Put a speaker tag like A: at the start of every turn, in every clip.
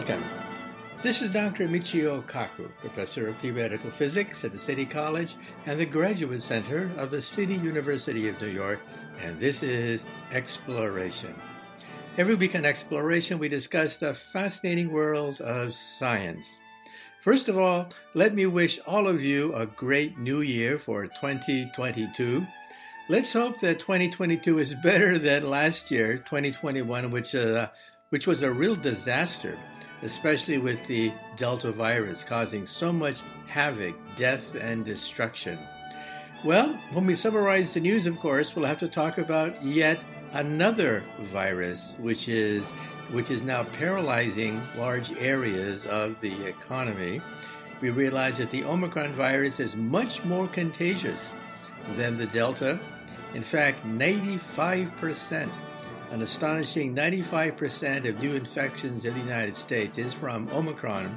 A: Welcome. This is Dr. Michio Kaku, Professor of Theoretical Physics at the City College and the Graduate Center of the City University of New York, and this is Exploration. Every week on Exploration, we discuss the fascinating world of science. First of all, let me wish all of you a great new year for 2022. Let's hope that 2022 is better than last year, 2021, which uh, which was a real disaster, especially with the Delta virus causing so much havoc, death, and destruction. Well, when we summarize the news, of course, we'll have to talk about yet another virus, which is which is now paralyzing large areas of the economy. We realize that the Omicron virus is much more contagious than the Delta. In fact, 95% an astonishing 95% of new infections in the United States is from Omicron,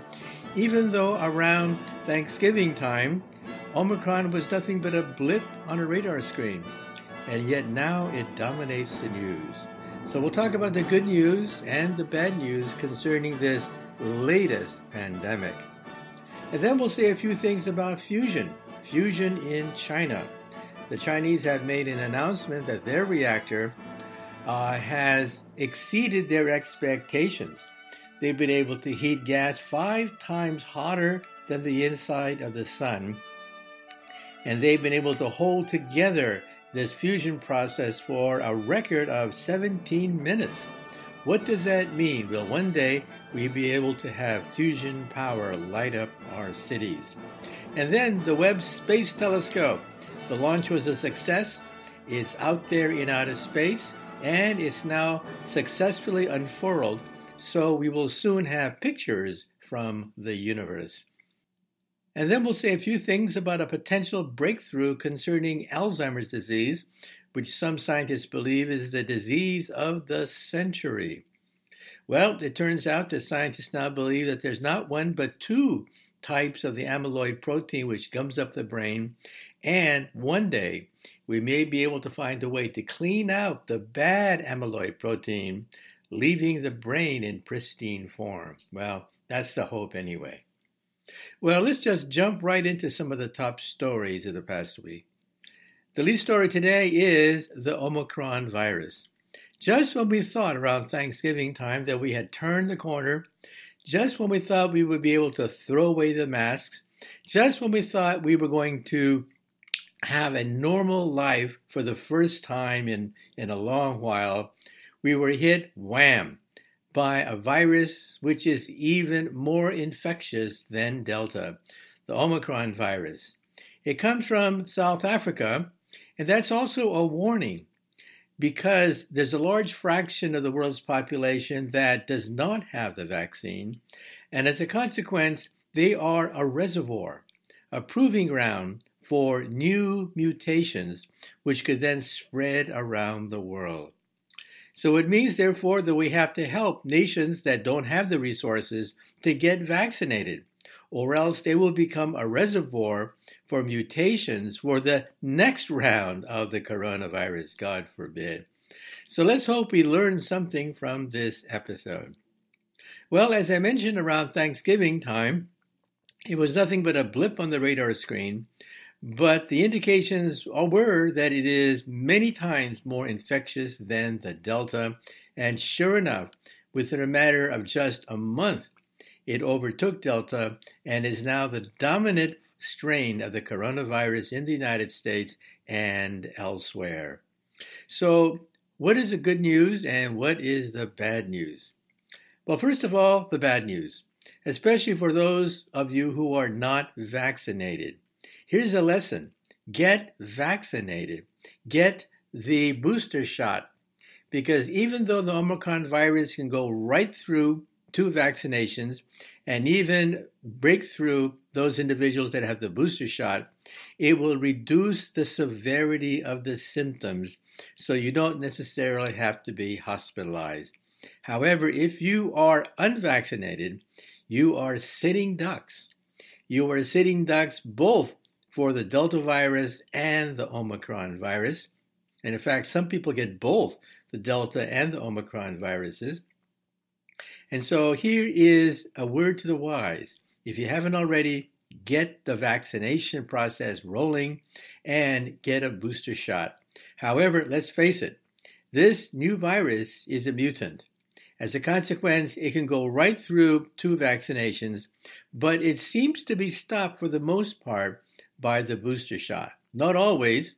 A: even though around Thanksgiving time, Omicron was nothing but a blip on a radar screen. And yet now it dominates the news. So we'll talk about the good news and the bad news concerning this latest pandemic. And then we'll say a few things about fusion, fusion in China. The Chinese have made an announcement that their reactor uh, has exceeded their expectations. They've been able to heat gas five times hotter than the inside of the sun, and they've been able to hold together this fusion process for a record of 17 minutes. What does that mean? Will one day we be able to have fusion power light up our cities? And then the Webb Space Telescope. The launch was a success. It's out there in outer space and it's now successfully unfurled, so we will soon have pictures from the universe. And then we'll say a few things about a potential breakthrough concerning Alzheimer's disease, which some scientists believe is the disease of the century. Well, it turns out that scientists now believe that there's not one but two types of the amyloid protein which gums up the brain, and one day we may be able to find a way to clean out the bad amyloid protein, leaving the brain in pristine form. Well, that's the hope anyway. Well, let's just jump right into some of the top stories of the past week. The lead story today is the Omicron virus. Just when we thought around Thanksgiving time that we had turned the corner, just when we thought we would be able to throw away the masks, just when we thought we were going to have a normal life for the first time in, in a long while, we were hit wham by a virus which is even more infectious than Delta, the Omicron virus. It comes from South Africa, and that's also a warning because there's a large fraction of the world's population that does not have the vaccine, and as a consequence, they are a reservoir, a proving ground for new mutations, which could then spread around the world. So it means, therefore, that we have to help nations that don't have the resources to get vaccinated, or else they will become a reservoir for mutations for the next round of the coronavirus, God forbid. So let's hope we learn something from this episode. Well, as I mentioned around Thanksgiving time, it was nothing but a blip on the radar screen but the indications were that it is many times more infectious than the Delta. And sure enough, within a matter of just a month, it overtook Delta and is now the dominant strain of the coronavirus in the United States and elsewhere. So, what is the good news and what is the bad news? Well, first of all, the bad news, especially for those of you who are not vaccinated. Here's a lesson get vaccinated, get the booster shot. Because even though the Omicron virus can go right through two vaccinations and even break through those individuals that have the booster shot, it will reduce the severity of the symptoms so you don't necessarily have to be hospitalized. However, if you are unvaccinated, you are sitting ducks. You are sitting ducks both for the Delta virus and the Omicron virus. And in fact, some people get both the Delta and the Omicron viruses. And so here is a word to the wise. If you haven't already, get the vaccination process rolling and get a booster shot. However, let's face it, this new virus is a mutant. As a consequence, it can go right through two vaccinations, but it seems to be stopped for the most part by the booster shot. Not always,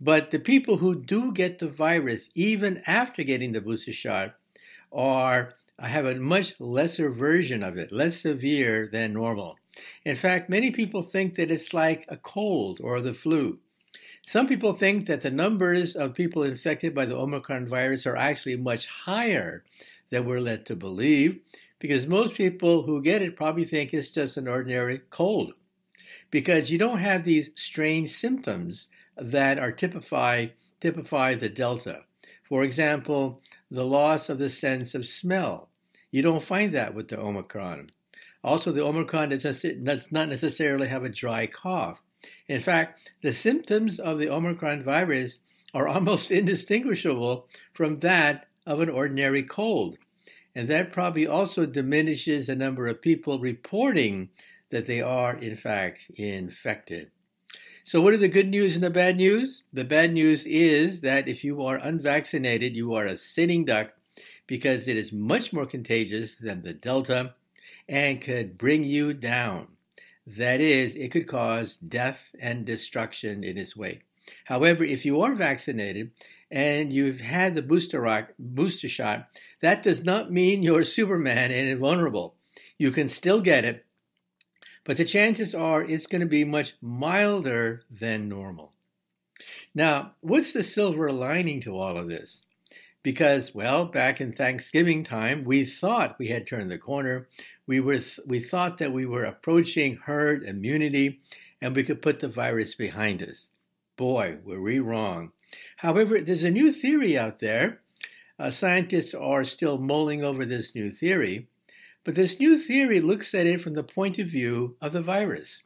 A: but the people who do get the virus, even after getting the booster shot, are have a much lesser version of it, less severe than normal. In fact, many people think that it's like a cold or the flu. Some people think that the numbers of people infected by the Omicron virus are actually much higher than we're led to believe, because most people who get it probably think it's just an ordinary cold. Because you don't have these strange symptoms that are typify, typify the Delta. For example, the loss of the sense of smell. You don't find that with the Omicron. Also, the Omicron does not necessarily have a dry cough. In fact, the symptoms of the Omicron virus are almost indistinguishable from that of an ordinary cold. And that probably also diminishes the number of people reporting that they are, in fact, infected. So, what are the good news and the bad news? The bad news is that if you are unvaccinated, you are a sitting duck because it is much more contagious than the Delta and could bring you down. That is, it could cause death and destruction in its wake. However, if you are vaccinated and you've had the booster, rock, booster shot, that does not mean you're Superman and invulnerable. You can still get it, but the chances are it's going to be much milder than normal. Now, what's the silver lining to all of this? Because, well, back in Thanksgiving time, we thought we had turned the corner. We, were th- we thought that we were approaching herd immunity and we could put the virus behind us. Boy, were we wrong. However, there's a new theory out there. Uh, scientists are still mulling over this new theory, but this new theory looks at it from the point of view of the virus.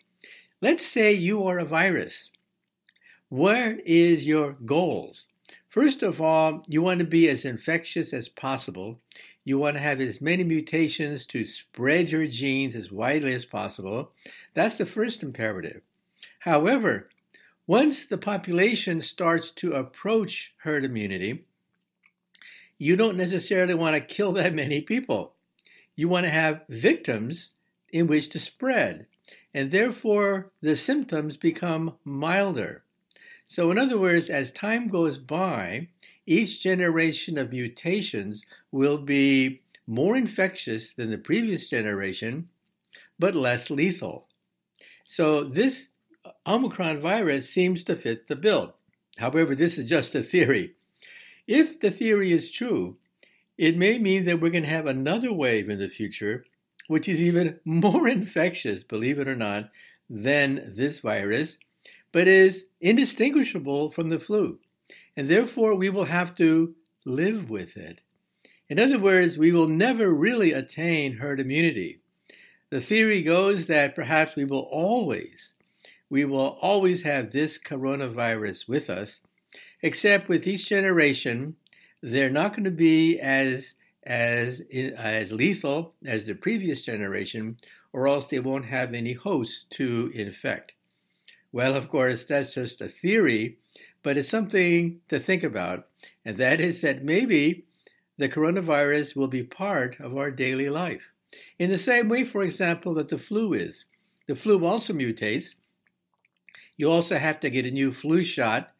A: Let's say you are a virus. Where is your goals? First of all, you want to be as infectious as possible. You want to have as many mutations to spread your genes as widely as possible. That's the first imperative. However, once the population starts to approach herd immunity, you don't necessarily want to kill that many people. You want to have victims in which to spread, and therefore the symptoms become milder. So, in other words, as time goes by, each generation of mutations will be more infectious than the previous generation, but less lethal. So, this uh, Omicron virus seems to fit the bill. However, this is just a theory. If the theory is true, it may mean that we're going to have another wave in the future, which is even more infectious, believe it or not, than this virus, but is indistinguishable from the flu. And therefore, we will have to live with it. In other words, we will never really attain herd immunity. The theory goes that perhaps we will always, we will always have this coronavirus with us, except with each generation, they're not going to be as as as lethal as the previous generation, or else they won't have any hosts to infect. Well, of course, that's just a theory, but it's something to think about, and that is that maybe the coronavirus will be part of our daily life. In the same way, for example, that the flu is. The flu also mutates. You also have to get a new flu shot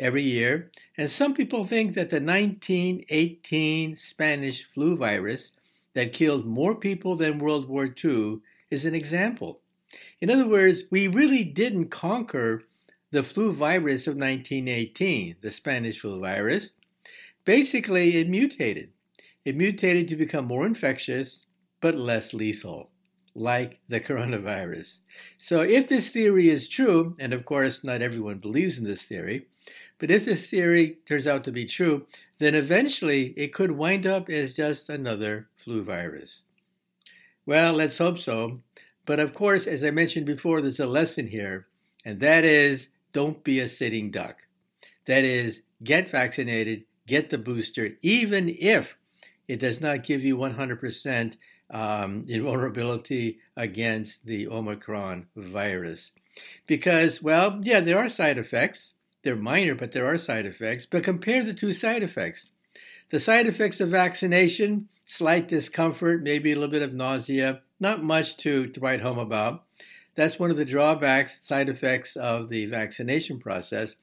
A: every year, and some people think that the 1918 Spanish flu virus that killed more people than World War II is an example. In other words, we really didn't conquer the flu virus of 1918, the Spanish flu virus. Basically, it mutated. It mutated to become more infectious, but less lethal, like the coronavirus. So, if this theory is true, and of course, not everyone believes in this theory, but if this theory turns out to be true, then eventually it could wind up as just another flu virus. Well, let's hope so. But of course, as I mentioned before, there's a lesson here, and that is don't be a sitting duck. That is, get vaccinated, get the booster, even if it does not give you 100% um, invulnerability against the Omicron virus. Because, well, yeah, there are side effects. They're minor, but there are side effects. But compare the two side effects. The side effects of vaccination, slight discomfort, maybe a little bit of nausea, not much to, to write home about. That's one of the drawbacks, side effects of the vaccination process.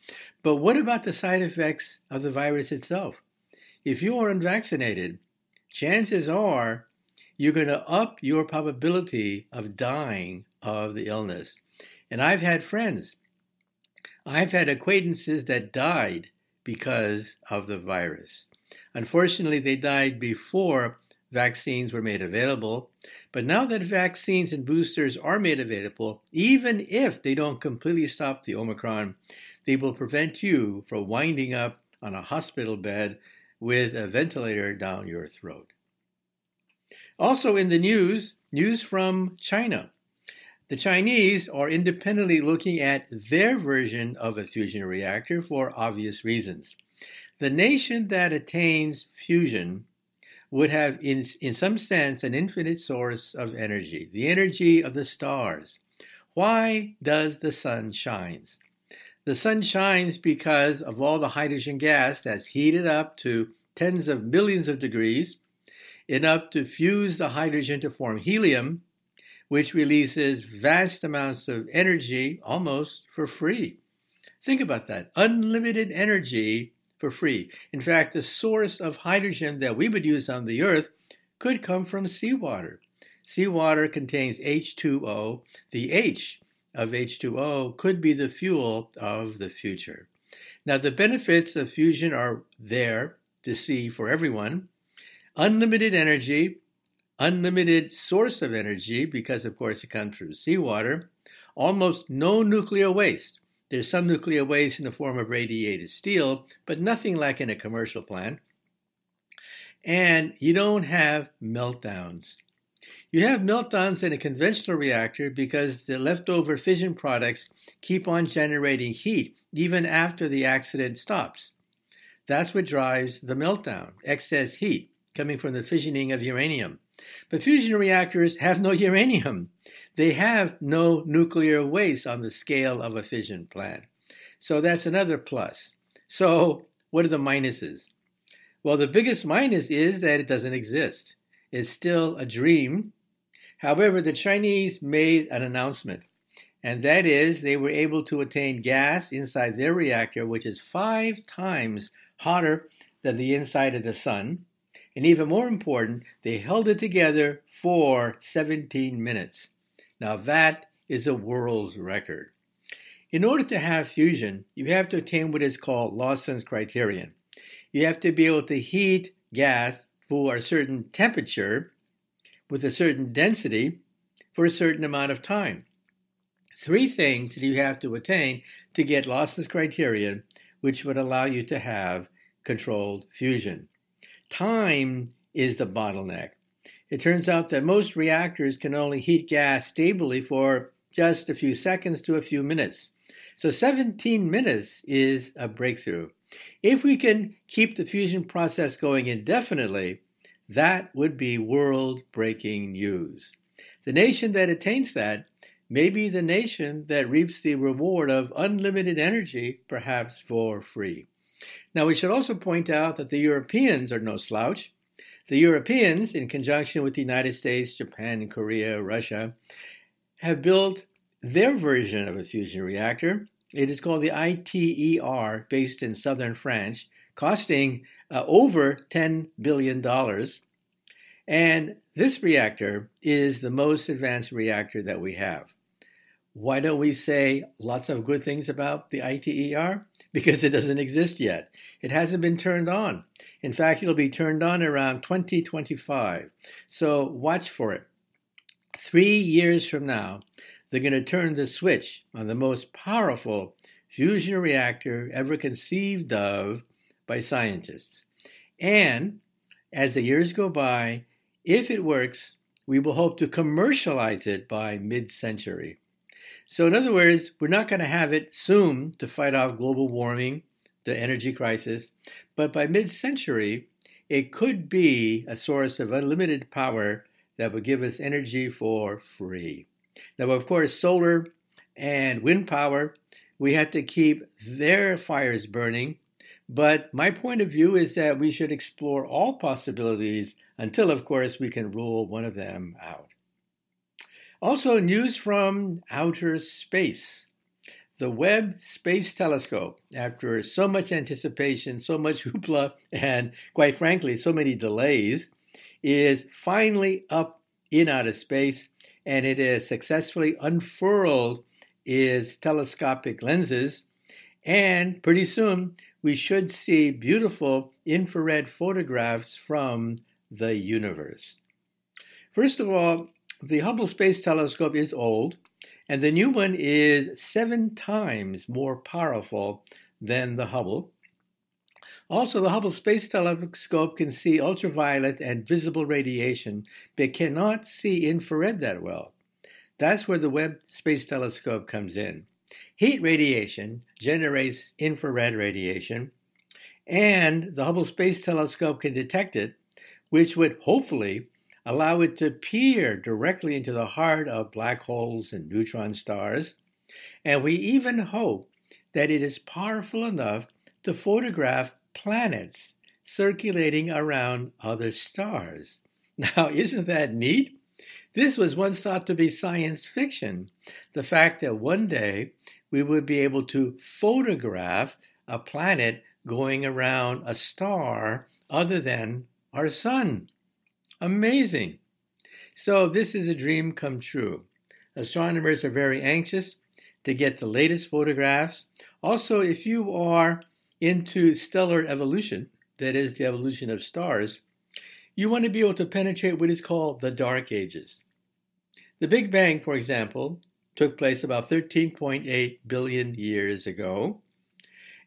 A: But what about the side effects of the virus itself? If you are unvaccinated, chances are you're going to up your probability of dying of the illness. And I've had friends, I've had acquaintances that died because of the virus. Unfortunately, they died before vaccines were made available. But now that vaccines and boosters are made available, even if they don't completely stop the Omicron, they will prevent you from winding up on a hospital bed with a ventilator down your throat. Also in the news, news from China. The Chinese are independently looking at their version of a fusion reactor for obvious reasons. The nation that attains fusion would have, in, in some sense, an infinite source of energy, the energy of the stars. Why does the sun shines? The sun shines because of all the hydrogen gas that's heated up to tens of millions of degrees enough to fuse the hydrogen to form helium, which releases vast amounts of energy almost for free. Think about that unlimited energy for free. In fact, the source of hydrogen that we would use on the Earth could come from seawater. Seawater contains H2O. The H of H2O could be the fuel of the future. Now, the benefits of fusion are there to see for everyone unlimited energy, unlimited source of energy, because of course it comes through seawater, almost no nuclear waste. There's some nuclear waste in the form of radiated steel, but nothing like in a commercial plant. And you don't have meltdowns. You have meltdowns in a conventional reactor because the leftover fission products keep on generating heat even after the accident stops. That's what drives the meltdown excess heat coming from the fissioning of uranium. But fusion reactors have no uranium. They have no nuclear waste on the scale of a fission plant. So that's another plus. So, what are the minuses? Well, the biggest minus is that it doesn't exist. It's still a dream. However, the Chinese made an announcement, and that is they were able to attain gas inside their reactor, which is five times hotter than the inside of the sun. And even more important, they held it together for 17 minutes. Now that is a world's record. In order to have fusion, you have to attain what is called Lawson's criterion. You have to be able to heat gas for a certain temperature with a certain density for a certain amount of time. Three things that you have to attain to get Lawson's criterion, which would allow you to have controlled fusion. Time is the bottleneck. It turns out that most reactors can only heat gas stably for just a few seconds to a few minutes. So 17 minutes is a breakthrough. If we can keep the fusion process going indefinitely, that would be world breaking news. The nation that attains that may be the nation that reaps the reward of unlimited energy, perhaps for free. Now, we should also point out that the Europeans are no slouch. The Europeans, in conjunction with the United States, Japan, Korea, Russia, have built their version of a fusion reactor. It is called the ITER, based in southern France, costing uh, over $10 billion. And this reactor is the most advanced reactor that we have. Why don't we say lots of good things about the ITER? Because it doesn't exist yet. It hasn't been turned on. In fact, it'll be turned on around 2025. So watch for it. Three years from now, they're going to turn the switch on the most powerful fusion reactor ever conceived of by scientists. And as the years go by, if it works, we will hope to commercialize it by mid century. So, in other words, we're not going to have it soon to fight off global warming, the energy crisis, but by mid century, it could be a source of unlimited power that would give us energy for free. Now, of course, solar and wind power, we have to keep their fires burning. But my point of view is that we should explore all possibilities until, of course, we can rule one of them out. Also, news from outer space. The Webb Space Telescope, after so much anticipation, so much hoopla, and quite frankly, so many delays, is finally up in outer space and it has successfully unfurled its telescopic lenses. And pretty soon, we should see beautiful infrared photographs from the universe. First of all, the Hubble Space Telescope is old, and the new one is seven times more powerful than the Hubble. Also, the Hubble Space Telescope can see ultraviolet and visible radiation, but cannot see infrared that well. That's where the Webb Space Telescope comes in. Heat radiation generates infrared radiation, and the Hubble Space Telescope can detect it, which would hopefully allow it to peer directly into the heart of black holes and neutron stars. And we even hope that it is powerful enough to photograph planets circulating around other stars. Now, isn't that neat? This was once thought to be science fiction. The fact that one day we would be able to photograph a planet going around a star other than our sun. Amazing. So, this is a dream come true. Astronomers are very anxious to get the latest photographs. Also, if you are into stellar evolution, that is, the evolution of stars, you want to be able to penetrate what is called the dark ages. The Big Bang, for example, took place about 13.8 billion years ago.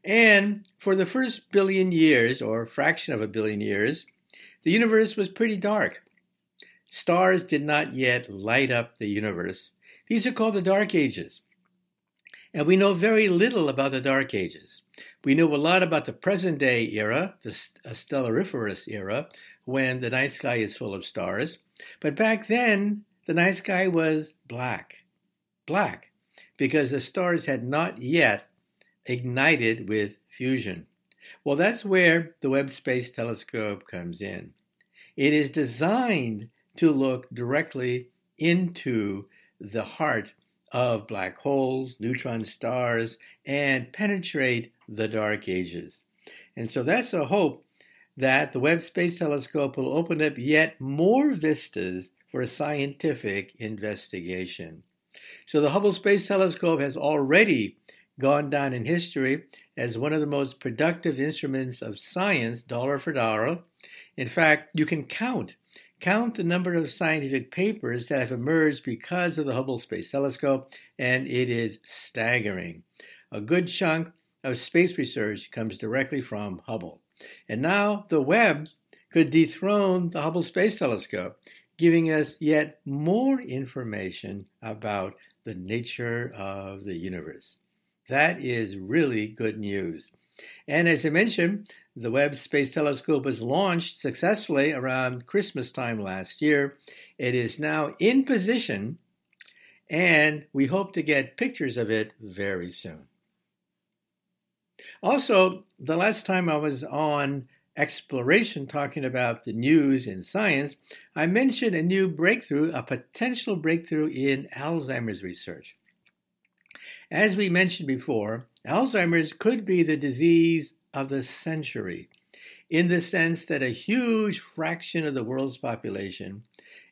A: And for the first billion years, or fraction of a billion years, the universe was pretty dark. Stars did not yet light up the universe. These are called the Dark Ages. And we know very little about the Dark Ages. We know a lot about the present day era, the stellariferous era, when the night sky is full of stars. But back then, the night sky was black. Black. Because the stars had not yet ignited with fusion. Well, that's where the Webb Space Telescope comes in. It is designed to look directly into the heart of black holes, neutron stars, and penetrate the dark ages. And so that's a hope that the Webb Space Telescope will open up yet more vistas for scientific investigation. So the Hubble Space Telescope has already gone down in history as one of the most productive instruments of science, dollar for dollar. In fact, you can count count the number of scientific papers that have emerged because of the Hubble Space Telescope, and it is staggering. A good chunk of space research comes directly from Hubble. And now the Webb could dethrone the Hubble Space Telescope, giving us yet more information about the nature of the universe. That is really good news. And as I mentioned, the Webb Space Telescope was launched successfully around Christmas time last year. It is now in position, and we hope to get pictures of it very soon. Also, the last time I was on exploration talking about the news in science, I mentioned a new breakthrough, a potential breakthrough in Alzheimer's research. As we mentioned before, Alzheimer's could be the disease of the century in the sense that a huge fraction of the world's population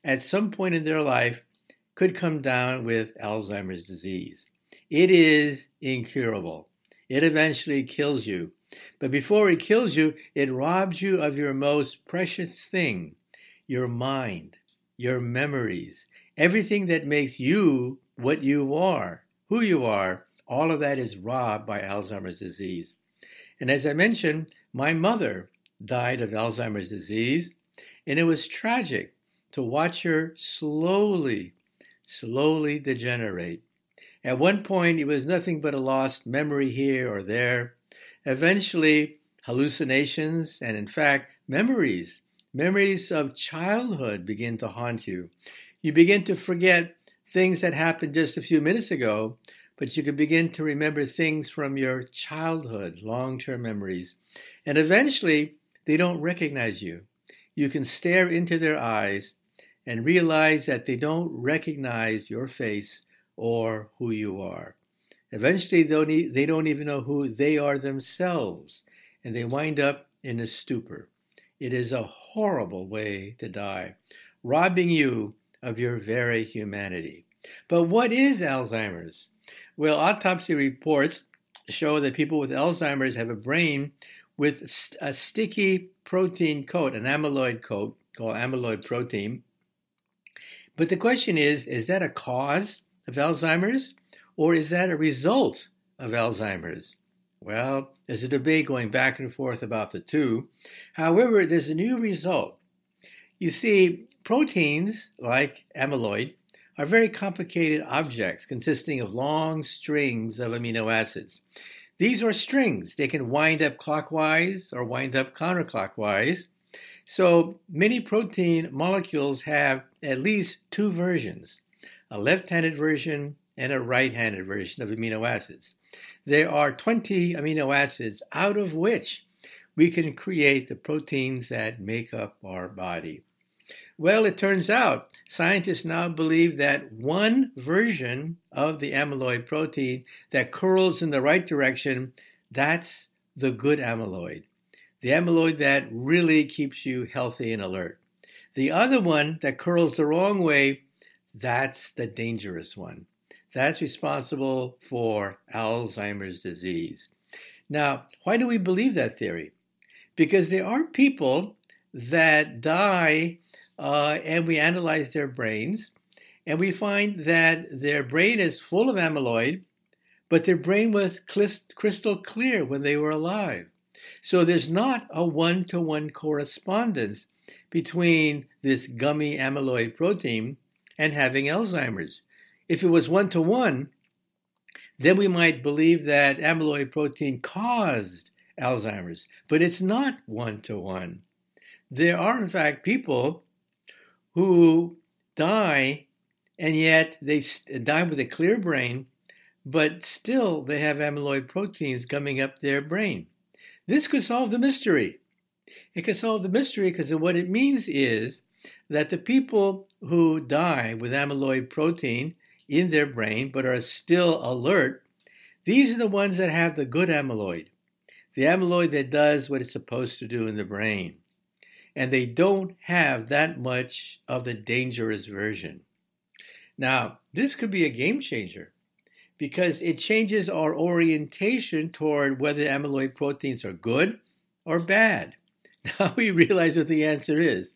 A: at some point in their life could come down with Alzheimer's disease. It is incurable. It eventually kills you. But before it kills you, it robs you of your most precious thing your mind, your memories, everything that makes you what you are who you are, all of that is robbed by Alzheimer's disease. And as I mentioned, my mother died of Alzheimer's disease, and it was tragic to watch her slowly, slowly degenerate. At one point, it was nothing but a lost memory here or there. Eventually, hallucinations and, in fact, memories. Memories of childhood begin to haunt you. You begin to forget things that happened just a few minutes ago, but you can begin to remember things from your childhood, long term memories. And eventually, they don't recognize you. You can stare into their eyes and realize that they don't recognize your face or who you are. Eventually, they don't even know who they are themselves, and they wind up in a stupor. It is a horrible way to die, robbing you of your very humanity. But what is Alzheimer's? Well, autopsy reports show that people with Alzheimer's have a brain with a sticky protein coat, an amyloid coat called amyloid protein. But the question is is that a cause of Alzheimer's or is that a result of Alzheimer's? Well, there's a debate going back and forth about the two. However, there's a new result. You see, proteins like amyloid are very complicated objects consisting of long strings of amino acids. These are strings. They can wind up clockwise or wind up counterclockwise. So many protein molecules have at least two versions a left handed version and a right handed version of amino acids. There are 20 amino acids out of which we can create the proteins that make up our body. Well, it turns out scientists now believe that one version of the amyloid protein that curls in the right direction, that's the good amyloid. The amyloid that really keeps you healthy and alert. The other one that curls the wrong way, that's the dangerous one. That's responsible for Alzheimer's disease. Now, why do we believe that theory? Because there are people that die uh, and we analyze their brains, and we find that their brain is full of amyloid, but their brain was crystal clear when they were alive. So there's not a one to one correspondence between this gummy amyloid protein and having Alzheimer's. If it was one to one, then we might believe that amyloid protein caused Alzheimer's, but it's not one to one. There are, in fact, people who die and yet they die with a clear brain, but still they have amyloid proteins coming up their brain. This could solve the mystery. It could solve the mystery because what it means is that the people who die with amyloid protein in their brain but are still alert, these are the ones that have the good amyloid, the amyloid that does what it's supposed to do in the brain and they don't have that much of the dangerous version. Now, this could be a game changer because it changes our orientation toward whether amyloid proteins are good or bad. Now we realize what the answer is.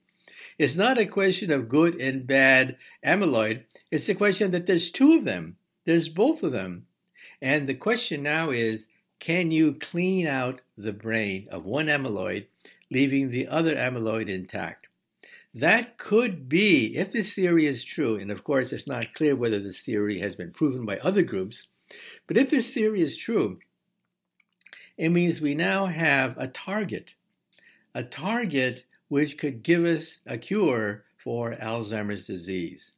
A: It's not a question of good and bad amyloid, it's a question that there's two of them, there's both of them. And the question now is can you clean out the brain of one amyloid leaving the other amyloid intact. That could be, if this theory is true, and of course it's not clear whether this theory has been proven by other groups, but if this theory is true, it means we now have a target, a target which could give us a cure for Alzheimer's disease.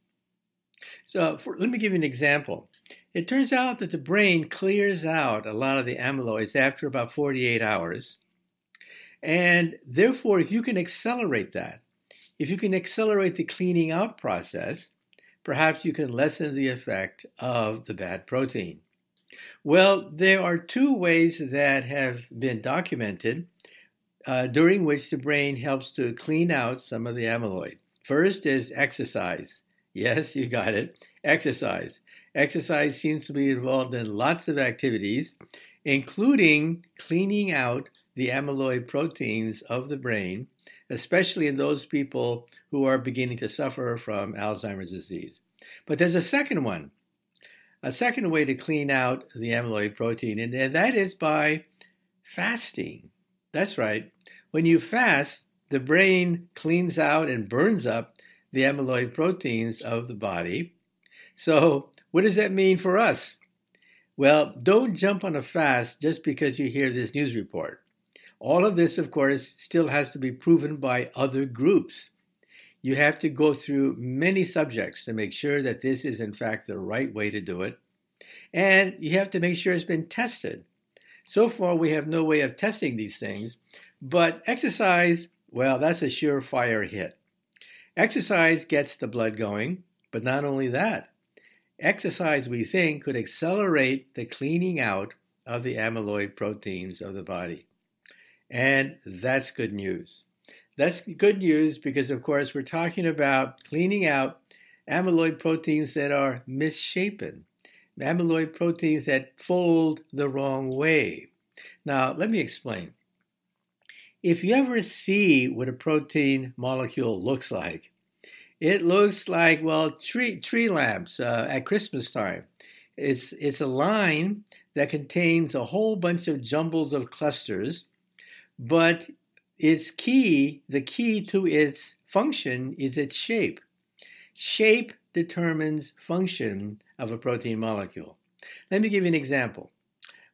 A: So for, let me give you an example. It turns out that the brain clears out a lot of the amyloids after about 48 hours. And therefore, if you can accelerate that, if you can accelerate the cleaning out process, perhaps you can lessen the effect of the bad protein. Well, there are two ways that have been documented uh, during which the brain helps to clean out some of the amyloid. First is exercise. Yes, you got it. Exercise. Exercise seems to be involved in lots of activities, including cleaning out the amyloid proteins of the brain, especially in those people who are beginning to suffer from Alzheimer's disease. But there's a second one, a second way to clean out the amyloid protein, and that is by fasting. That's right. When you fast, the brain cleans out and burns up the amyloid proteins of the body. So, what does that mean for us? Well, don't jump on a fast just because you hear this news report All of this, of course, still has to be proven by other groups. You have to go through many subjects to make sure that this is, in fact, the right way to do it. And you have to make sure it's been tested. So far, we have no way of testing these things, but exercise, well, that's a surefire hit. Exercise gets the blood going, but not only that, exercise, we think, could accelerate the cleaning out of the amyloid proteins of the body. And that's good news. That's good news because, of course, we're talking about cleaning out amyloid proteins that are misshapen amyloid proteins that fold the wrong way. Now, let me explain. If you ever see what a protein molecule looks like, it looks like, well, tree, tree lamps uh, at Christmas time. It's, it's a line that contains a whole bunch of jumbles of clusters, but its key, the key to its function is its shape. Shape determines function of a protein molecule. Let me give you an example.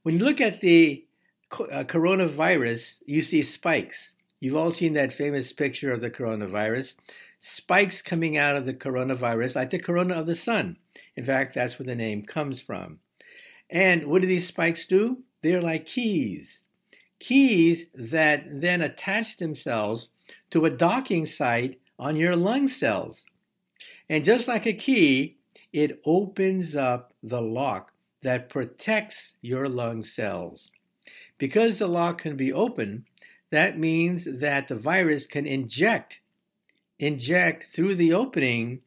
A: When you look at the uh, coronavirus, you see spikes. You've all seen that famous picture of the coronavirus. Spikes coming out of the coronavirus, like the corona of the sun. In fact, that's where the name comes from. And what do these spikes do? They're like keys. Keys that then attach themselves to a docking site on your lung cells. And just like a key, it opens up the lock that protects your lung cells. Because the lock can be open, that means that the virus can inject inject through the opening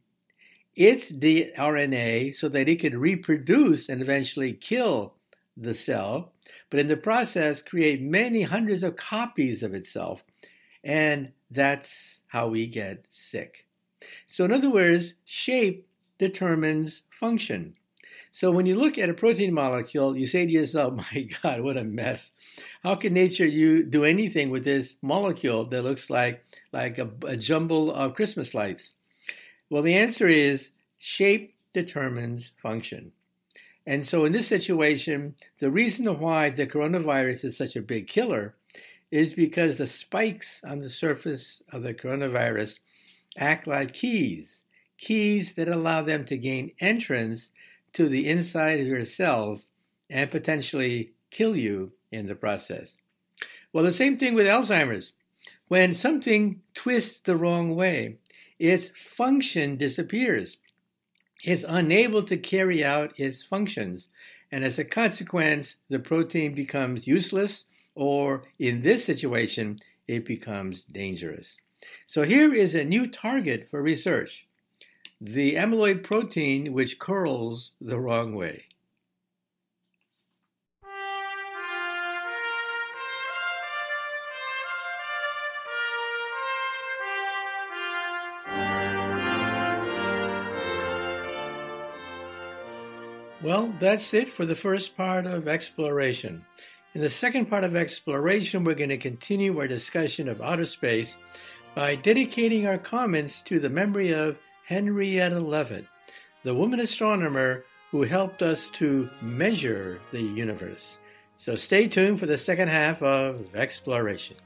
A: its RNA so that it can reproduce and eventually kill the cell, but in the process create many hundreds of copies of itself. And that's how we get sick. So, in other words, shape determines function. So, when you look at a protein molecule, you say to yourself, My God, what a mess. How can nature you do anything with this molecule that looks like, like a, a jumble of Christmas lights? Well, the answer is shape determines function. And so, in this situation, the reason why the coronavirus is such a big killer is because the spikes on the surface of the coronavirus act like keys, keys that allow them to gain entrance to the inside of your cells and potentially kill you in the process. Well, the same thing with Alzheimer's. When something twists the wrong way, its function disappears. It's unable to carry out its functions. And as a consequence, the protein becomes useless, or in this situation, it becomes dangerous. So here is a new target for research the amyloid protein which curls the wrong way. Well, that's it for the first part of exploration. In the second part of exploration, we're going to continue our discussion of outer space by dedicating our comments to the memory of Henrietta Leavitt, the woman astronomer who helped us to measure the universe. So stay tuned for the second half of Exploration.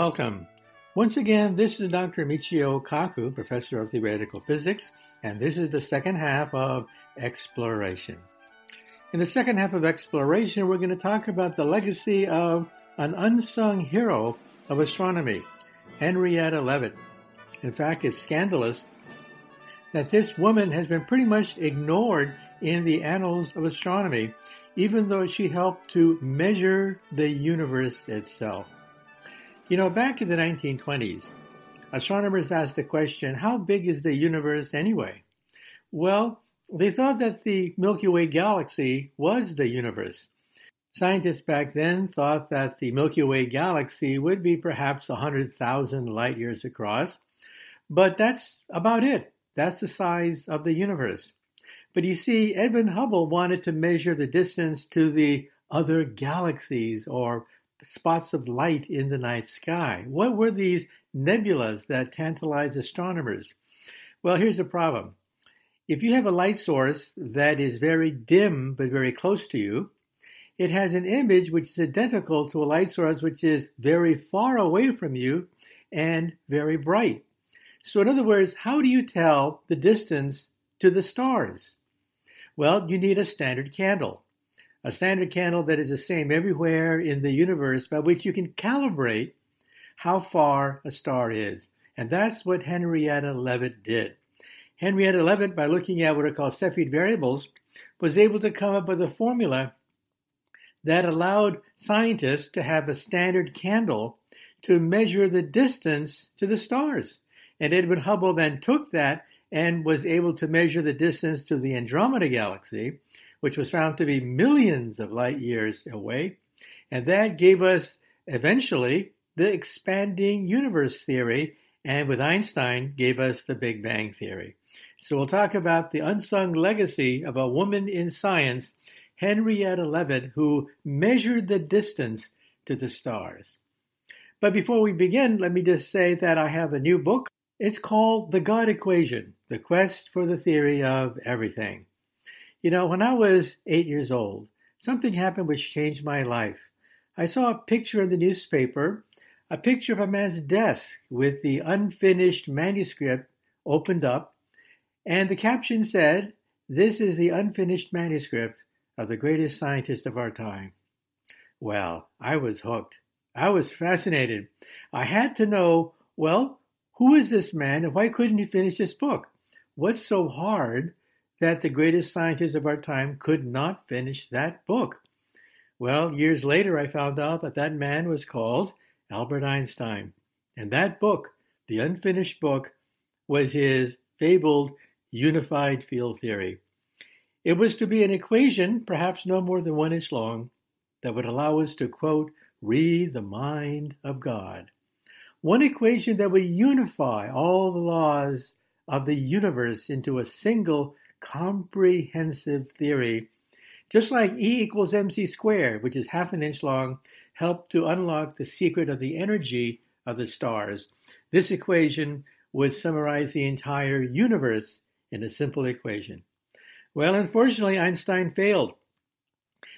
A: Welcome. Once again, this is Dr. Michio Kaku, Professor of Theoretical Physics, and this is the second half of Exploration. In the second half of Exploration, we're going to talk about the legacy of an unsung hero of astronomy, Henrietta Leavitt. In fact, it's scandalous that this woman has been pretty much ignored in the annals of astronomy, even though she helped to measure the universe itself. You know, back in the 1920s, astronomers asked the question how big is the universe anyway? Well, they thought that the Milky Way galaxy was the universe. Scientists back then thought that the Milky Way galaxy would be perhaps 100,000 light years across, but that's about it. That's the size of the universe. But you see, Edwin Hubble wanted to measure the distance to the other galaxies or spots of light in the night sky. What were these nebulas that tantalized astronomers? Well, here's the problem. If you have a light source that is very dim but very close to you, it has an image which is identical to a light source which is very far away from you and very bright. So, in other words, how do you tell the distance to the stars? Well, you need a standard candle. A standard candle that is the same everywhere in the universe by which you can calibrate how far a star is. And that's what Henrietta Leavitt did. Henrietta Leavitt, by looking at what are called Cepheid variables, was able to come up with a formula that allowed scientists to have a standard candle to measure the distance to the stars. And Edwin Hubble then took that and was able to measure the distance to the Andromeda galaxy, which was found to be millions of light years away. And that gave us eventually the expanding universe theory, and with Einstein gave us the Big Bang theory. So we'll talk about the unsung legacy of a woman in science, Henrietta Leavitt, who measured the distance to the stars. But before we begin, let me just say that I have a new book. It's called The God Equation The Quest for the Theory of Everything. You know, when I was eight years old, something happened which changed my life. I saw a picture in the newspaper, a picture of a man's desk with the unfinished manuscript opened up and the caption said, This is the unfinished manuscript of the greatest scientist of our time. Well, I was hooked. I was fascinated. I had to know, well, who is this man and why couldn't he finish this book? What's so hard that the greatest scientist of our time could not finish that book? Well, years later, I found out that that man was called Albert Einstein. And that book, the unfinished book, was his fabled unified field theory. It was to be an equation, perhaps no more than one inch long, that would allow us to, quote, read the mind of God. One equation that would unify all the laws of the universe into a single comprehensive theory, just like E equals mc squared, which is half an inch long, helped to unlock the secret of the energy of the stars. This equation would summarize the entire universe in a simple equation. Well, unfortunately, Einstein failed.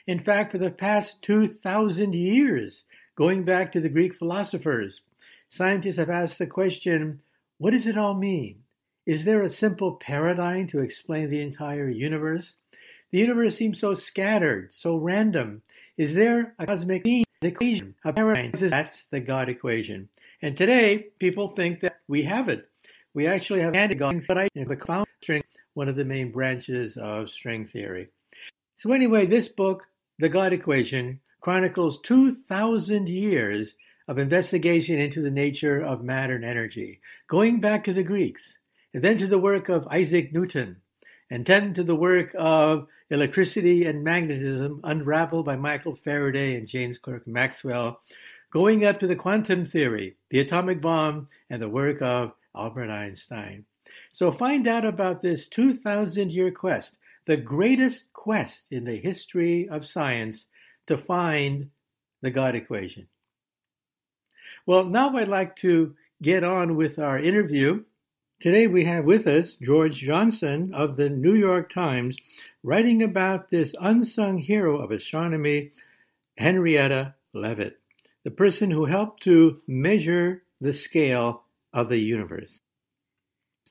A: In fact, for the past 2,000 years, going back to the Greek philosophers, scientists have asked the question what does it all mean? Is there a simple paradigm to explain the entire universe? The universe seems so scattered, so random. Is there a cosmic equation, a paradigm? That's the God equation. And today, people think that we have it. We actually have God, but I the string, one of the main branches of string theory. So anyway, this book, The God Equation, chronicles 2,000 years of investigation into the nature of matter and energy, going back to the Greeks, and then to the work of Isaac Newton, and then to the work of electricity and magnetism unraveled by Michael Faraday and James Clerk Maxwell, going up to the quantum theory, the atomic bomb, and the work of Albert Einstein. So find out about this 2,000 year quest, the greatest quest in the history of science to find the God equation. Well, now I'd like to get on with our interview. Today we have with us George Johnson of the New York Times writing about this unsung hero of astronomy, Henrietta Leavitt, the person who helped to measure the scale of the universe.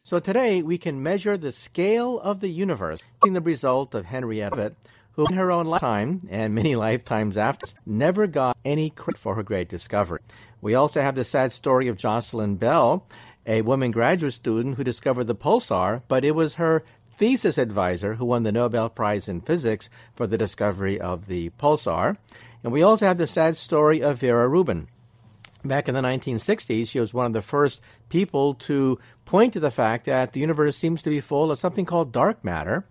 B: So today we can measure the scale of the universe, the result of Henrietta Leavitt, who in her own lifetime and many lifetimes after never got any credit for her great discovery. We also have the sad story of Jocelyn Bell, a woman graduate student who discovered the pulsar, but it was her thesis advisor who won the Nobel Prize in Physics for the discovery of the pulsar. And we also have the sad story of Vera Rubin,
A: Back in the 1960s, she was one of the first people to point to the fact that the universe seems to be full of something called dark matter,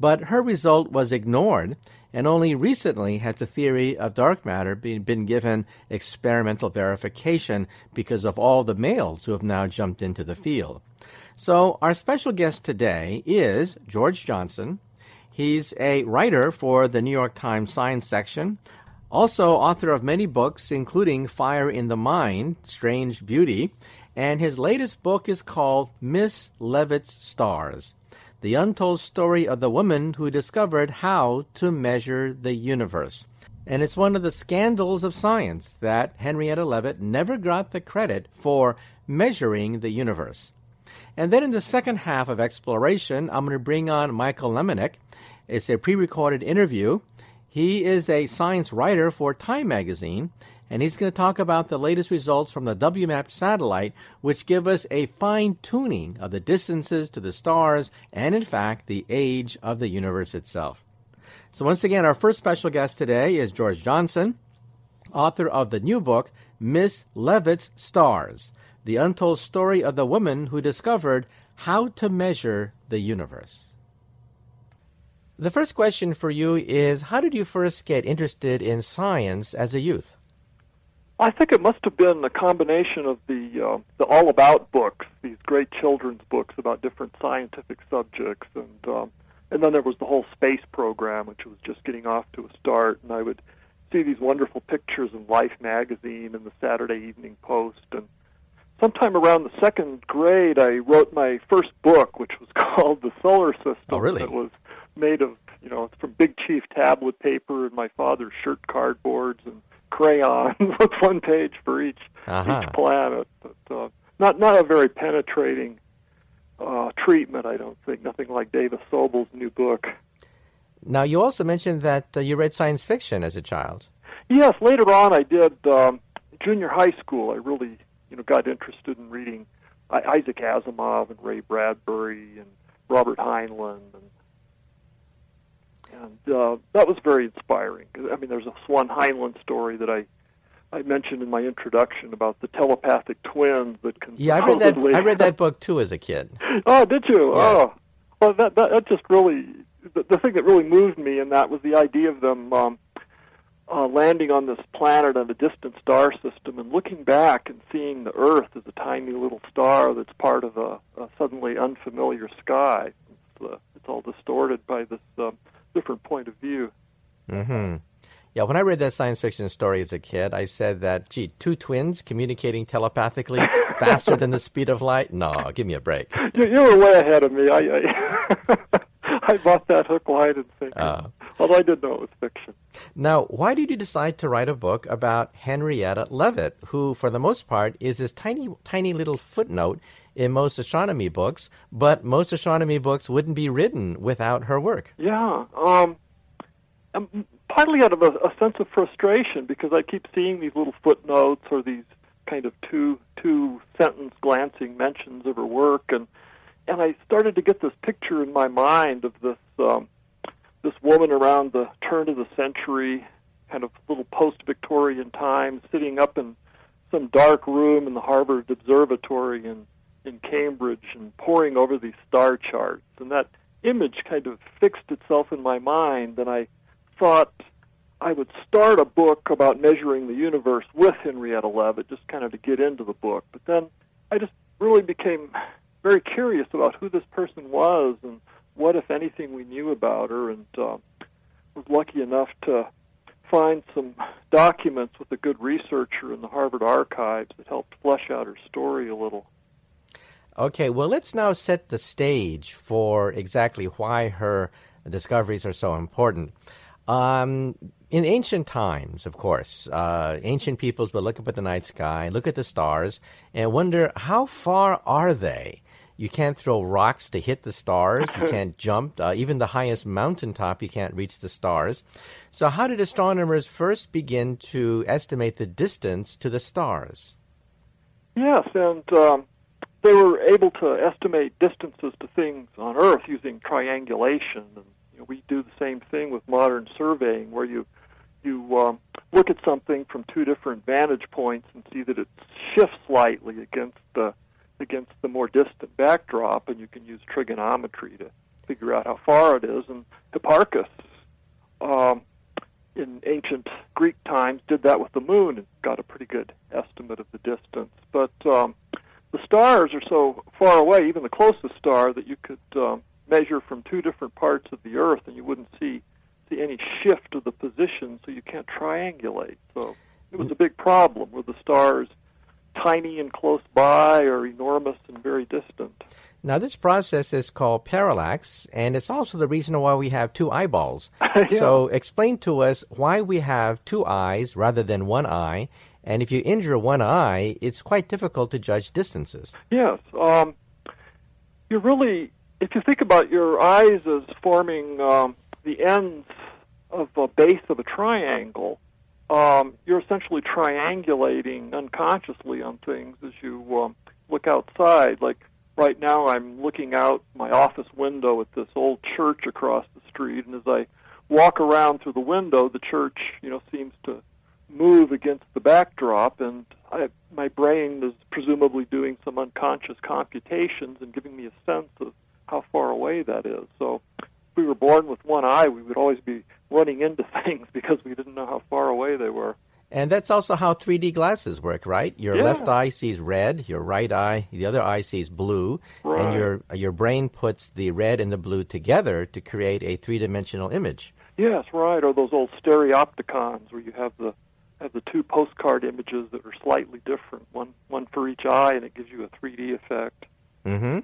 A: but her result was ignored, and only recently has the theory of dark matter been, been given experimental verification because of all the males who have now jumped into the field. So, our special guest today is George Johnson. He's a writer for the New York Times Science section, also, author of many books, including Fire in the Mind, Strange Beauty, and his latest book is called Miss Leavitt's Stars The Untold Story of the Woman Who Discovered How to Measure the Universe. And it's one of the scandals of science that Henrietta Leavitt never got the credit for measuring the universe. And then in the second half of Exploration, I'm going to bring on Michael Lemonick. It's a pre recorded interview he is a science writer for Time magazine, and he's going to talk about the latest results from the WMAP satellite, which give us a fine tuning of the distances to the stars and, in fact, the age of the universe itself. So, once again, our first special guest today is George Johnson, author of the new book, Miss Leavitt's Stars The Untold Story of the Woman Who Discovered How to Measure the Universe. The first question for you is How did you first get interested in science as a youth?
C: I think it must have been a combination of the uh, the all about books, these great children's books about different scientific subjects, and um, and then there was the whole space program, which was just getting off to a start. And I would see these wonderful pictures in Life magazine and the Saturday Evening Post, and sometime around the second grade, I wrote my first book, which was called The Solar System.
A: Oh, really?
C: It was made of you know from Big Chief tablet paper and my father's shirt cardboards and crayons with one page for each
A: uh-huh.
C: each planet. But uh, not not a very penetrating uh, treatment, I don't think. Nothing like Dava Sobel's new book.
A: Now, you also mentioned that uh, you read science fiction as a child.
C: Yes, later on I did. Um, junior high school, I really you know got interested in reading Isaac Asimov and Ray Bradbury and Robert Heinlein and and uh, that was very inspiring. I mean, there's a Swan Heinlein story that I I mentioned in my introduction about the telepathic twins that can.
A: Yeah, I read that. I read that book too as a kid.
C: oh, did you? Oh, well, that, that that just really the, the thing that really moved me in that was the idea of them um, uh, landing on this planet on a distant star system and looking back and seeing the Earth as a tiny little star that's part of a, a suddenly unfamiliar sky. It's, uh, it's all distorted by this. Uh, different point of view.
A: Mm-hmm. Yeah, when I read that science fiction story as a kid, I said that, gee, two twins communicating telepathically faster than the speed of light? No, give me a break.
C: You, you were way ahead of me. I, I, I bought that hook, line, and sinker. Uh, although I did know it was fiction.
A: Now, why did you decide to write a book about Henrietta Leavitt, who, for the most part, is this tiny, tiny little footnote in most astronomy books, but most astronomy books wouldn't be written without her work.
C: Yeah. Um, partly out of a, a sense of frustration because I keep seeing these little footnotes or these kind of two two sentence glancing mentions of her work and and I started to get this picture in my mind of this um, this woman around the turn of the century, kind of little post-Victorian time, sitting up in some dark room in the Harvard Observatory in in Cambridge and poring over these star charts. And that image kind of fixed itself in my mind, and I thought I would start a book about measuring the universe with Henrietta Leavitt, just kind of to get into the book. But then I just really became very curious about who this person was and what, if anything, we knew about her, and uh, was lucky enough to find some documents with a good researcher in the Harvard archives that helped flesh out her story a little.
A: Okay, well, let's now set the stage for exactly why her discoveries are so important. Um, in ancient times, of course, uh, ancient peoples would look up at the night sky, look at the stars, and wonder how far are they? You can't throw rocks to hit the stars. You can't jump. Uh, even the highest mountaintop, you can't reach the stars. So, how did astronomers first begin to estimate the distance to the stars?
C: Yes, and um, they were able to estimate distances to things on Earth using triangulation, and you know, we do the same thing with modern surveying, where you you um, look at something from two different vantage points and see that it shifts slightly against the against the more distant backdrop, and you can use trigonometry to figure out how far it is. And Hipparchus, um, in ancient Greek times, did that with the moon and got a pretty good estimate of the distance. But um, the stars are so far away, even the closest star, that you could um, measure from two different parts of the Earth, and you wouldn't see see any shift of the position, so you can't triangulate. So it was a big problem. Were the stars tiny and close by, or enormous and very distant?
A: Now, this process is called parallax, and it's also the reason why we have two eyeballs.
C: yeah.
A: So, explain to us why we have two eyes rather than one eye, and if you injure one eye, it's quite difficult to judge distances.
C: Yes. Um, you really, if you think about your eyes as forming um, the ends of a base of a triangle, um, you're essentially triangulating unconsciously on things as you um, look outside. Like right now, I'm looking out my office window at this old church across the street, and as I walk around through the window, the church, you know, seems to move against the backdrop, and I, my brain is presumably doing some unconscious computations and giving me a sense of how far away that is. So, if we were born with one eye, we would always be running into things because we didn't know how far away they were.
A: And that's also how 3D glasses work, right? Your
C: Yeah.
A: left eye sees red, your right eye, the other eye sees blue, and your your brain puts the red and the blue together to create a three-dimensional image.
C: Yes, right. Or those old stereopticons where you have the have the two postcard images that are slightly different, one one for each eye, and it gives you a 3D effect.
A: Mm-hmm.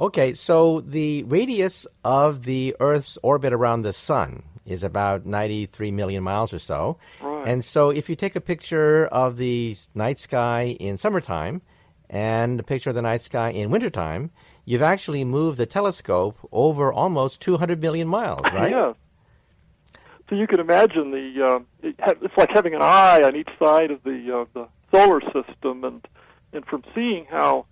A: Okay, so the radius of the Earth's orbit around the sun is about 93 million miles or so.
C: Right.
A: And so if you take a picture of the night sky in summertime and a picture of the night sky in wintertime, you've actually moved the telescope over almost 200 million miles, right?
C: Yes. So you can imagine the uh, it's like having an eye on each side of the uh, the solar system, and and from seeing how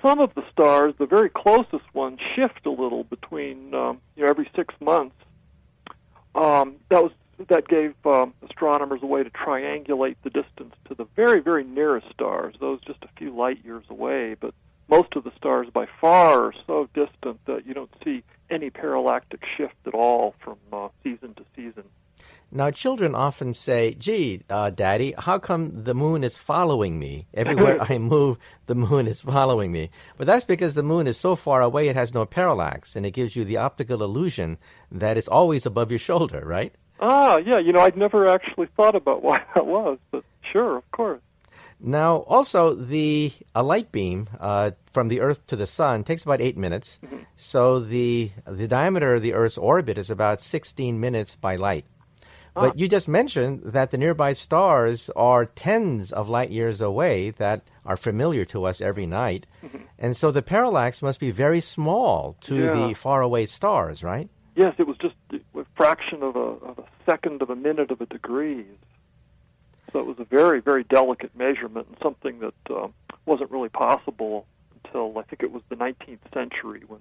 C: some of the stars, the very closest ones, shift a little between um, you know every six months. Um, that was that gave um, astronomers a way to triangulate the distance to the very very nearest stars. Those just a few light years away, but most of the stars by far are so distant that you don't see any parallactic shift at all from uh, season to season.
A: Now, children often say, gee, uh, Daddy, how come the moon is following me? Everywhere I move, the moon is following me. But that's because the moon is so far away, it has no parallax, and it gives you the optical illusion that it's always above your shoulder, right?
C: Ah, yeah, you know, I'd never actually thought about why that was, but sure, of course.
A: Now, also, the a light beam uh, from the Earth to the Sun takes about eight minutes. So the the diameter of the Earth's orbit is about 16 minutes by light. But you just mentioned that the nearby stars are tens of light years away that are familiar to us every night. And so the parallax must be very small to
C: Yeah.
A: the faraway stars, right?
C: Yes, it was just a fraction of a, of a second of a minute of a degree. So it was a very, very delicate measurement and something that um, wasn't really possible until I think it was the 19th century when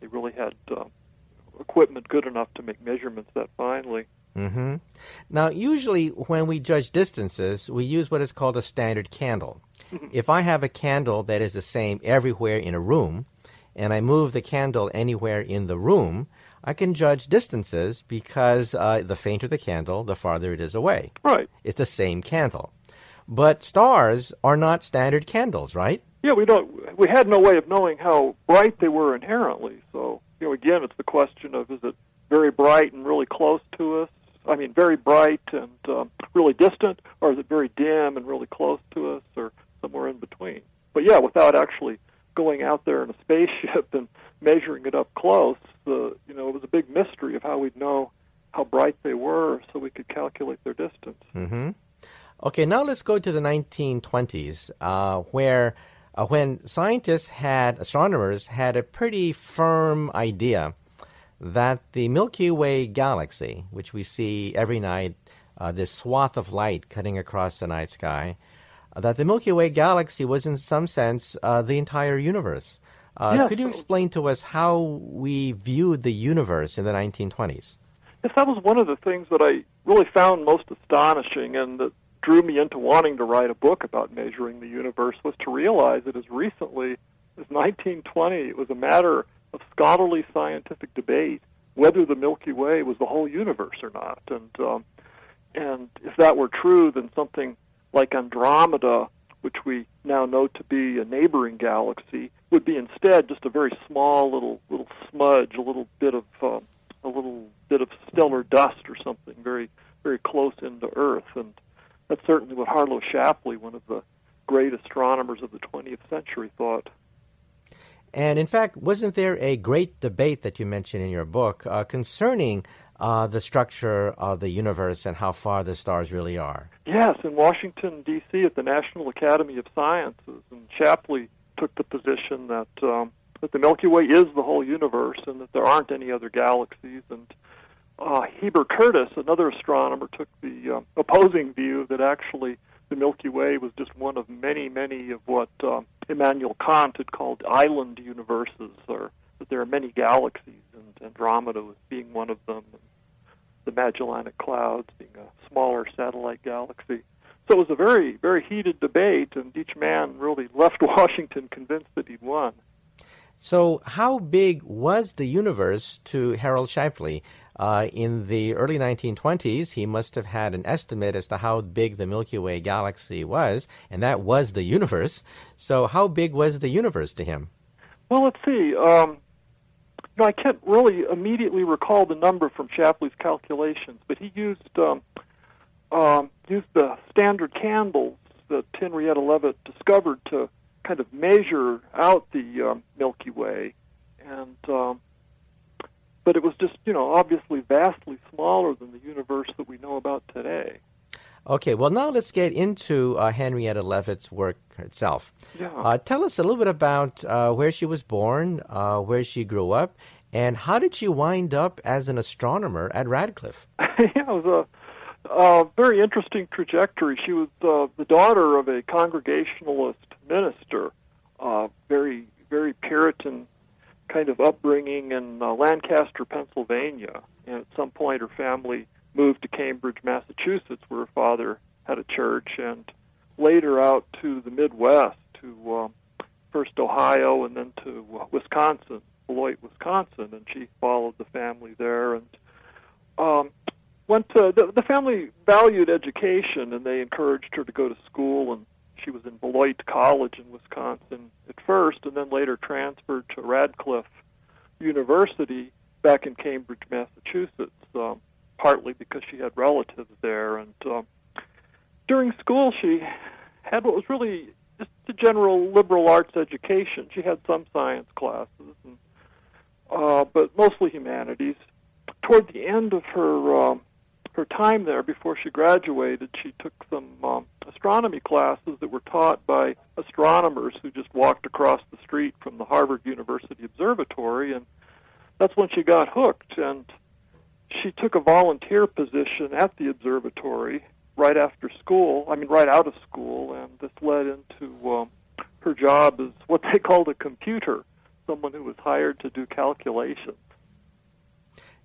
C: they really had um, equipment good enough to make measurements that finely.
A: Mm-hmm. Now, usually when we judge distances, we use what is called a standard candle. If I have a candle that is the same everywhere in a room, and I move the candle anywhere in the room, I can judge distances because uh, the fainter the candle, the farther it is away.
C: Right.
A: It's the same candle. But stars are not standard candles, right?
C: Yeah, we don't. We had no way of knowing how bright they were inherently. So, you know, again, it's the question of is it very bright and really close to us? I mean, very bright and um, really distant, or is it very dim and really close to us, or somewhere in between? But yeah, without actually going out there in a spaceship and measuring it up close, the you know, it was a big mystery of how we'd know how bright they were, so we could calculate their distance.
A: hmm Okay, now let's go to the 1920s, uh, where uh, when scientists had, astronomers had a pretty firm idea that the Milky Way galaxy, which we see every night, uh, this swath of light cutting across the night sky, that the Milky Way galaxy was in some sense uh, the entire universe. Uh,
C: Yeah.
A: Could you explain to us how we viewed the universe in the 1920s?
C: Yes, that was one of the things that I really found most astonishing and that drew me into wanting to write a book about measuring the universe was to realize that as recently as 1920, it was a matter of scholarly scientific debate whether the Milky Way was the whole universe or not. And um, and if that were true, then something like Andromeda, which we now know to be a neighboring galaxy, would be instead just a very small little little smudge, a little bit of um, a little bit of stellar dust or something very very close into Earth. And that's certainly what Harlow Shapley, one of the great astronomers of the 20th century, thought.
A: And in fact, wasn't there a great debate that you mentioned in your book uh, concerning uh, the structure of the universe and how far the stars really are?
C: Yes, in Washington, D.C., at the National Academy of Sciences. And Shapley took the position that, um, that the Milky Way is the whole universe and that there aren't any other galaxies. And uh, Heber Curtis, another astronomer, took the uh, opposing view that actually the Milky Way was just one of many, many of what um, Immanuel Kant had called island universes, or that there are many galaxies, and Andromeda was being one of them, and the Magellanic Clouds being a smaller satellite galaxy. So it was a very, very heated debate, and each man really left Washington convinced that he'd won.
A: So, how big was the universe to Harlow Shapley? Uh, in the early 1920s, he must have had an estimate as to how big the Milky Way galaxy was, and that was the universe. So, how big was the universe to him?
C: Well, let's see. Um, know, I can't really immediately recall the number from Shapley's calculations, but he used um, um, used the standard candles that Henrietta Leavitt discovered to kind of measure out the um, Milky Way, and um, but it was just you know obviously vastly smaller than the universe that we know about today.
A: Okay, well now let's get into uh, Henrietta Leavitt's work itself.
C: Yeah.
A: Uh, tell us a little bit about uh, where she was born, uh, where she grew up, and how did she wind up as an astronomer at Radcliffe?
C: yeah, it was a, a very interesting trajectory. She was uh, the daughter of a Congregationalist minister, uh, very very Puritan kind of upbringing in uh, Lancaster, Pennsylvania. And at some point, her family moved to Cambridge, Massachusetts, where her father had a church, and later out to the Midwest, to um, first Ohio and then to uh, Wisconsin, Beloit, Wisconsin, and she followed the family there and um, went to the, the family valued education, and they encouraged her to go to school and she was in Beloit College in Wisconsin at first, and then later transferred to Radcliffe University back in Cambridge, Massachusetts, um, partly because she had relatives there. And um, during school, she had what was really just a general liberal arts education. She had some science classes, and, uh, but mostly humanities. Toward the end of her um, her time there, before she graduated, she took some um, astronomy classes that were taught by astronomers who just walked across the street from the Harvard University Observatory, and that's when she got hooked. And she took a volunteer position at the observatory right after school. I mean, right out of school, and this led into um, her job as what they called a computer, someone who was hired to do calculations.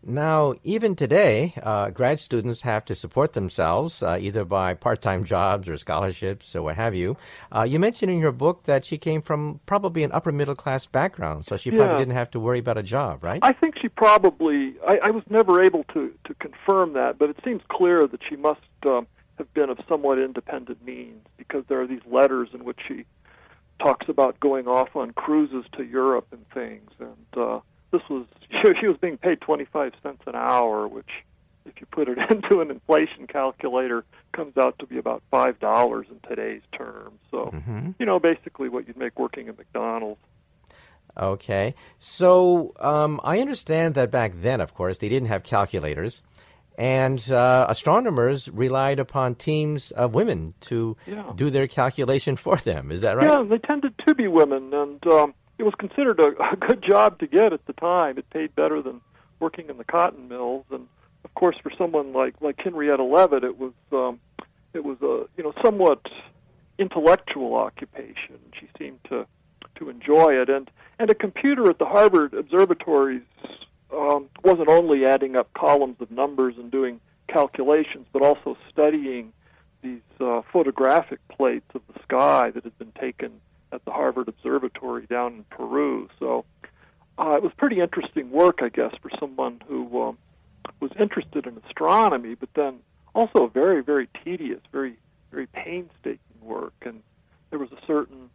A: Now, even today, uh, grad students have to support themselves uh, either by part time jobs or scholarships or what have you. Uh, you mentioned in your book that she came from probably an upper middle class background, so she
C: Yeah.
A: probably didn't have to worry about a job, right?
C: I think she probably. I, I was never able to to confirm that, but it seems clear that she must um, have been of somewhat independent means because there are these letters in which she talks about going off on cruises to Europe and things. And uh, this was she was being paid twenty five cents an hour, which, if you put it into an inflation calculator, comes out to be about five dollars in today's terms. So
A: Mhm.
C: you know, basically what you'd make working at McDonald's.
A: Okay. So um, I understand that back then, of course, they didn't have calculators, and uh, astronomers relied upon teams of women to
C: Yeah.
A: do their calculation for them. Is that right?
C: Yeah, they tended to be women, and um, it was considered a, a good job to get at the time. It paid better than working in the cotton mills, and of course, for someone like like Henrietta Leavitt, it was um, it was a you know somewhat intellectual occupation. She seemed to to enjoy it, and and a computer at the Harvard Observatory's um, wasn't only adding up columns of numbers and doing calculations, but also studying these uh, photographic plates of the sky that had been taken at the Harvard Observatory down in Peru. So uh, it was pretty interesting work, I guess, for someone who um, was interested in astronomy, but then also very, very tedious, very, very painstaking work. And there was a certain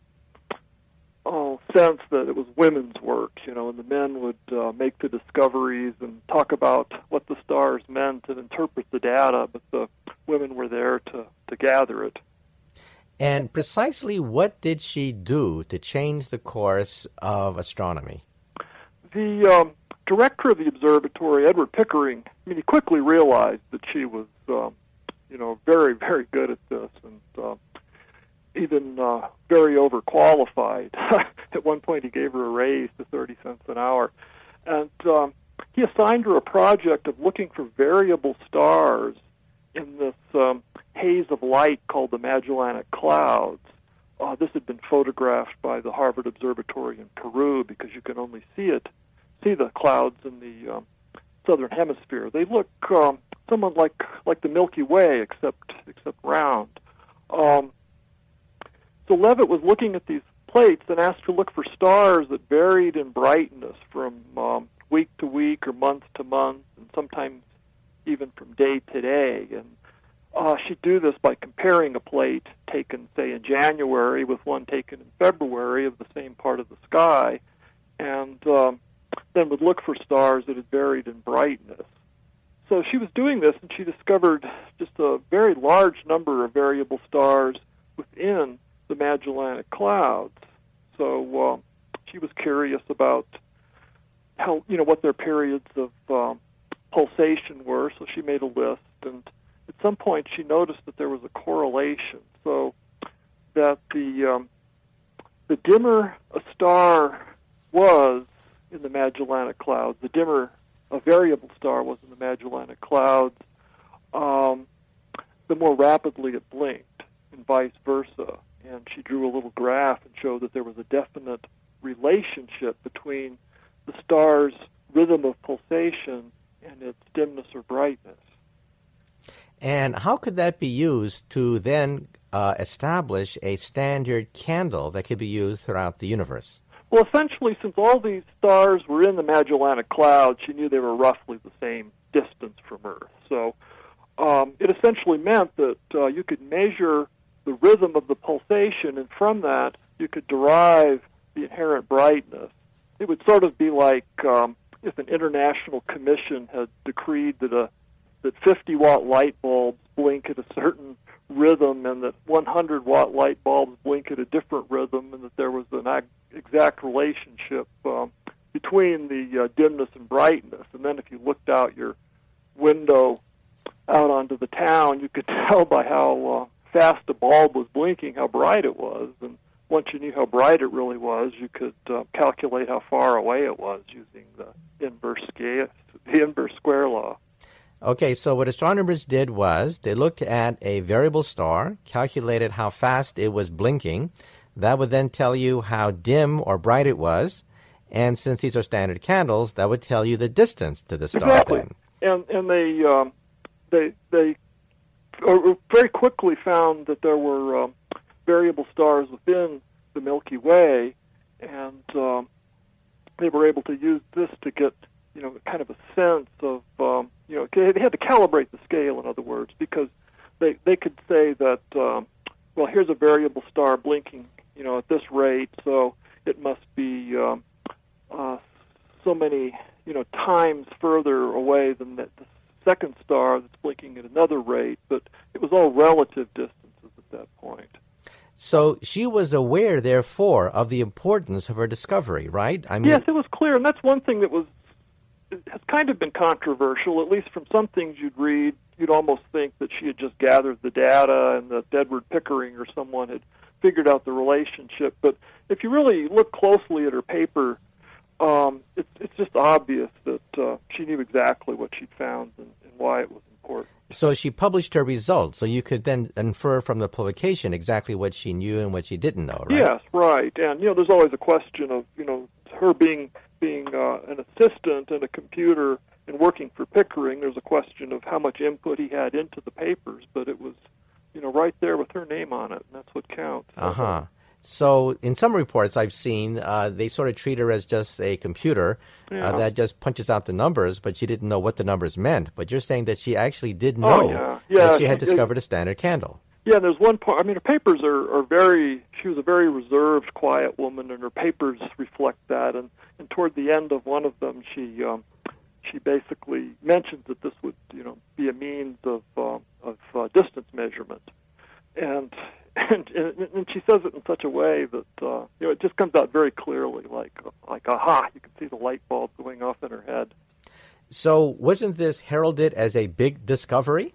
C: oh, sense that it was women's work, you know, and the men would uh, make the discoveries and talk about what the stars meant and interpret the data, but the women were there to, to gather it.
B: And precisely what did she do to change the course of astronomy?
C: The um, director of the observatory, Edward Pickering, I mean, he quickly realized that she was, um, you know, very, very good at this, and uh, even uh, very overqualified. At one point, he gave her a raise to 30 cents an hour. And um, he assigned her a project of looking for variable stars in this um, haze of light called the Magellanic Clouds. Uh, this had been photographed by the Harvard Observatory in Peru because you can only see it, see the clouds in the um, southern hemisphere. They look um, somewhat like like the Milky Way, except except round. Um, so Leavitt was looking at these plates and asked to look for stars that varied in brightness from um, week to week or month to month, and sometimes even from day to day. And uh, she'd do this by comparing a plate taken, say, in January with one taken in February of the same part of the sky, and um, then would look for stars that had varied in brightness. So she was doing this, and she discovered just a very large number of variable stars within the Magellanic Clouds. So uh, she was curious about how you know what their periods of um, pulsation were. So she made a list, and at some point she noticed that there was a correlation. So that the um, the dimmer a star was in the Magellanic Clouds, the dimmer a variable star was in the Magellanic Clouds, um, the more rapidly it blinked, and vice versa and she drew a little graph and showed that there was a definite relationship between the star's rhythm of pulsation and its dimness or brightness.
B: And how could that be used to then uh, establish a standard candle that could be used throughout the universe?
C: Well, essentially, since all these stars were in the Magellanic Cloud, she knew they were roughly the same distance from Earth. So um, it essentially meant that uh, you could measure the rhythm of the pulsation, and from that you could derive the inherent brightness. It would sort of be like um, if an international commission had decreed that a that 50 watt light bulbs blink at a certain rhythm, and that 100 watt light bulbs blink at a different rhythm, and that there was an exact relationship um, between the uh, dimness and brightness. And then if you looked out your window out onto the town, you could tell by how uh, fast the bulb was blinking, how bright it was, and once you knew how bright it really was, you could uh, calculate how far away it was using the inverse scale, the inverse square law.
B: Okay, so what astronomers did was they looked at a variable star, calculated how fast it was blinking. That would then tell you how dim or bright it was. And since these are standard candles, that would tell you the distance to the star.
C: Exactly.
B: Then.
C: And and they um, they they very quickly found that there were um, variable stars within the Milky Way, and um, they were able to use this to get you know kind of a sense of um, you know they had to calibrate the scale, in other words, because they they could say that um, well here's a variable star blinking you know at this rate, so it must be um, uh, so many you know times further away than that the second star that's blinking at another rate, but it was all relative distances at that point.
B: So she was aware, therefore, of the importance of her discovery, right?
C: I mean, yes, it was clear, and that's one thing that was has kind of been controversial. At least from some things you'd read, you'd almost think that she had just gathered the data and that Edward Pickering or someone had figured out the relationship. But if you really look closely at her paper, um, it's it's just obvious that uh, she knew exactly what she'd found and, and why it was important.
B: So she published her results, so you could then infer from the publication exactly what she knew and what she didn't know, right?
C: Yes, right. And you know, there's always a question of you know her being being uh, an assistant and a computer and working for Pickering, there's a question of how much input he had into the papers, but it was, you know, right there with her name on it, and that's what counts.
B: Uh huh. So, in some reports I've seen, uh, they sort of treat her as just a computer uh,
C: Yeah.
B: uh, that just punches out the numbers, but she didn't know what the numbers meant. But you're saying that she actually did
C: Oh,
B: know
C: yeah. Yeah,
B: that she had discovered a standard candle.
C: Yeah, there's one part. I mean, her papers are, are very. She was a very reserved, quiet woman, and her papers reflect that. And and toward the end of one of them, she um, she basically mentions that this would, you know, be a means of uh, of uh, distance measurement, and, and and she says it in such a way that uh, you know it just comes out very clearly, like like aha, you can see the light bulb going off in her head.
B: So, wasn't this heralded as a big discovery?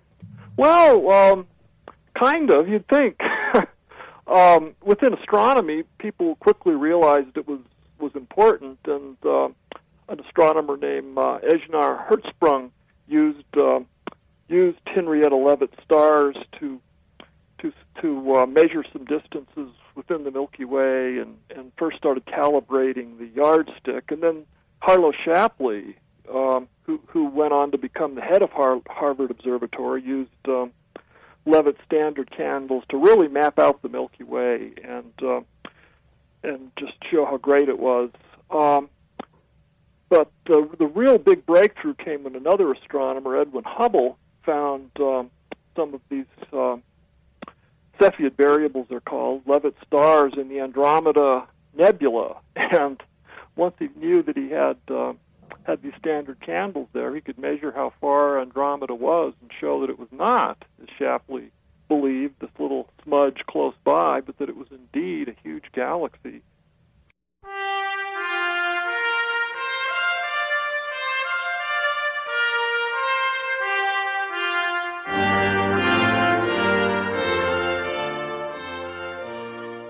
C: Well, um, kind of. You'd think. um, within astronomy, people quickly realized it was was important, and uh, an astronomer named uh, Ejnar Hertzsprung used uh, used Henrietta Leavitt stars to to to uh, measure some distances within the Milky Way, and and first started calibrating the yardstick, and then Harlow Shapley, um, who who went on to become the head of Har- Harvard Observatory, used um, Leavitt standard candles to really map out the Milky Way and uh, and just show how great it was. Um, but uh, the real big breakthrough came when another astronomer, Edwin Hubble, found um, some of these um Cepheid variables, they're called, Leavitt stars in the Andromeda Nebula. And once he knew that he had uh, had these standard candles there, he could measure how far Andromeda was and show that it was not, as Shapley believed, this little smudge close by, but that it was indeed a huge galaxy.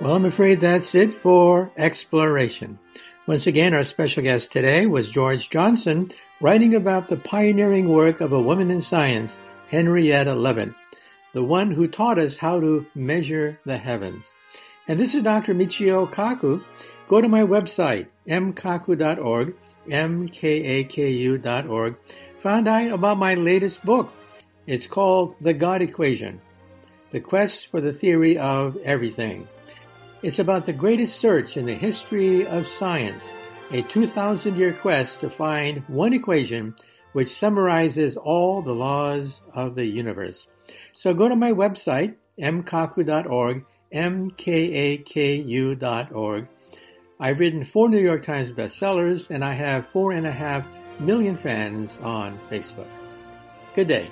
A: Well, I'm afraid that's it for exploration. Once again, our special guest today was George Johnson, writing about the pioneering work of a woman in science, Henrietta Leavitt, the one who taught us how to measure the heavens. And this is Dr. Michio Kaku. Go to my website, mkaku.org, mkaku.org. Find out about my latest book. It's called The God Equation, The Quest for the Theory of Everything. It's about the greatest search in the history of science, a 2,000 year quest to find one equation which summarizes all the laws of the universe. So go to my website, mkaku.org, mkaku.org. I've written four New York Times bestsellers, and I have four and a half million fans on Facebook. Good day.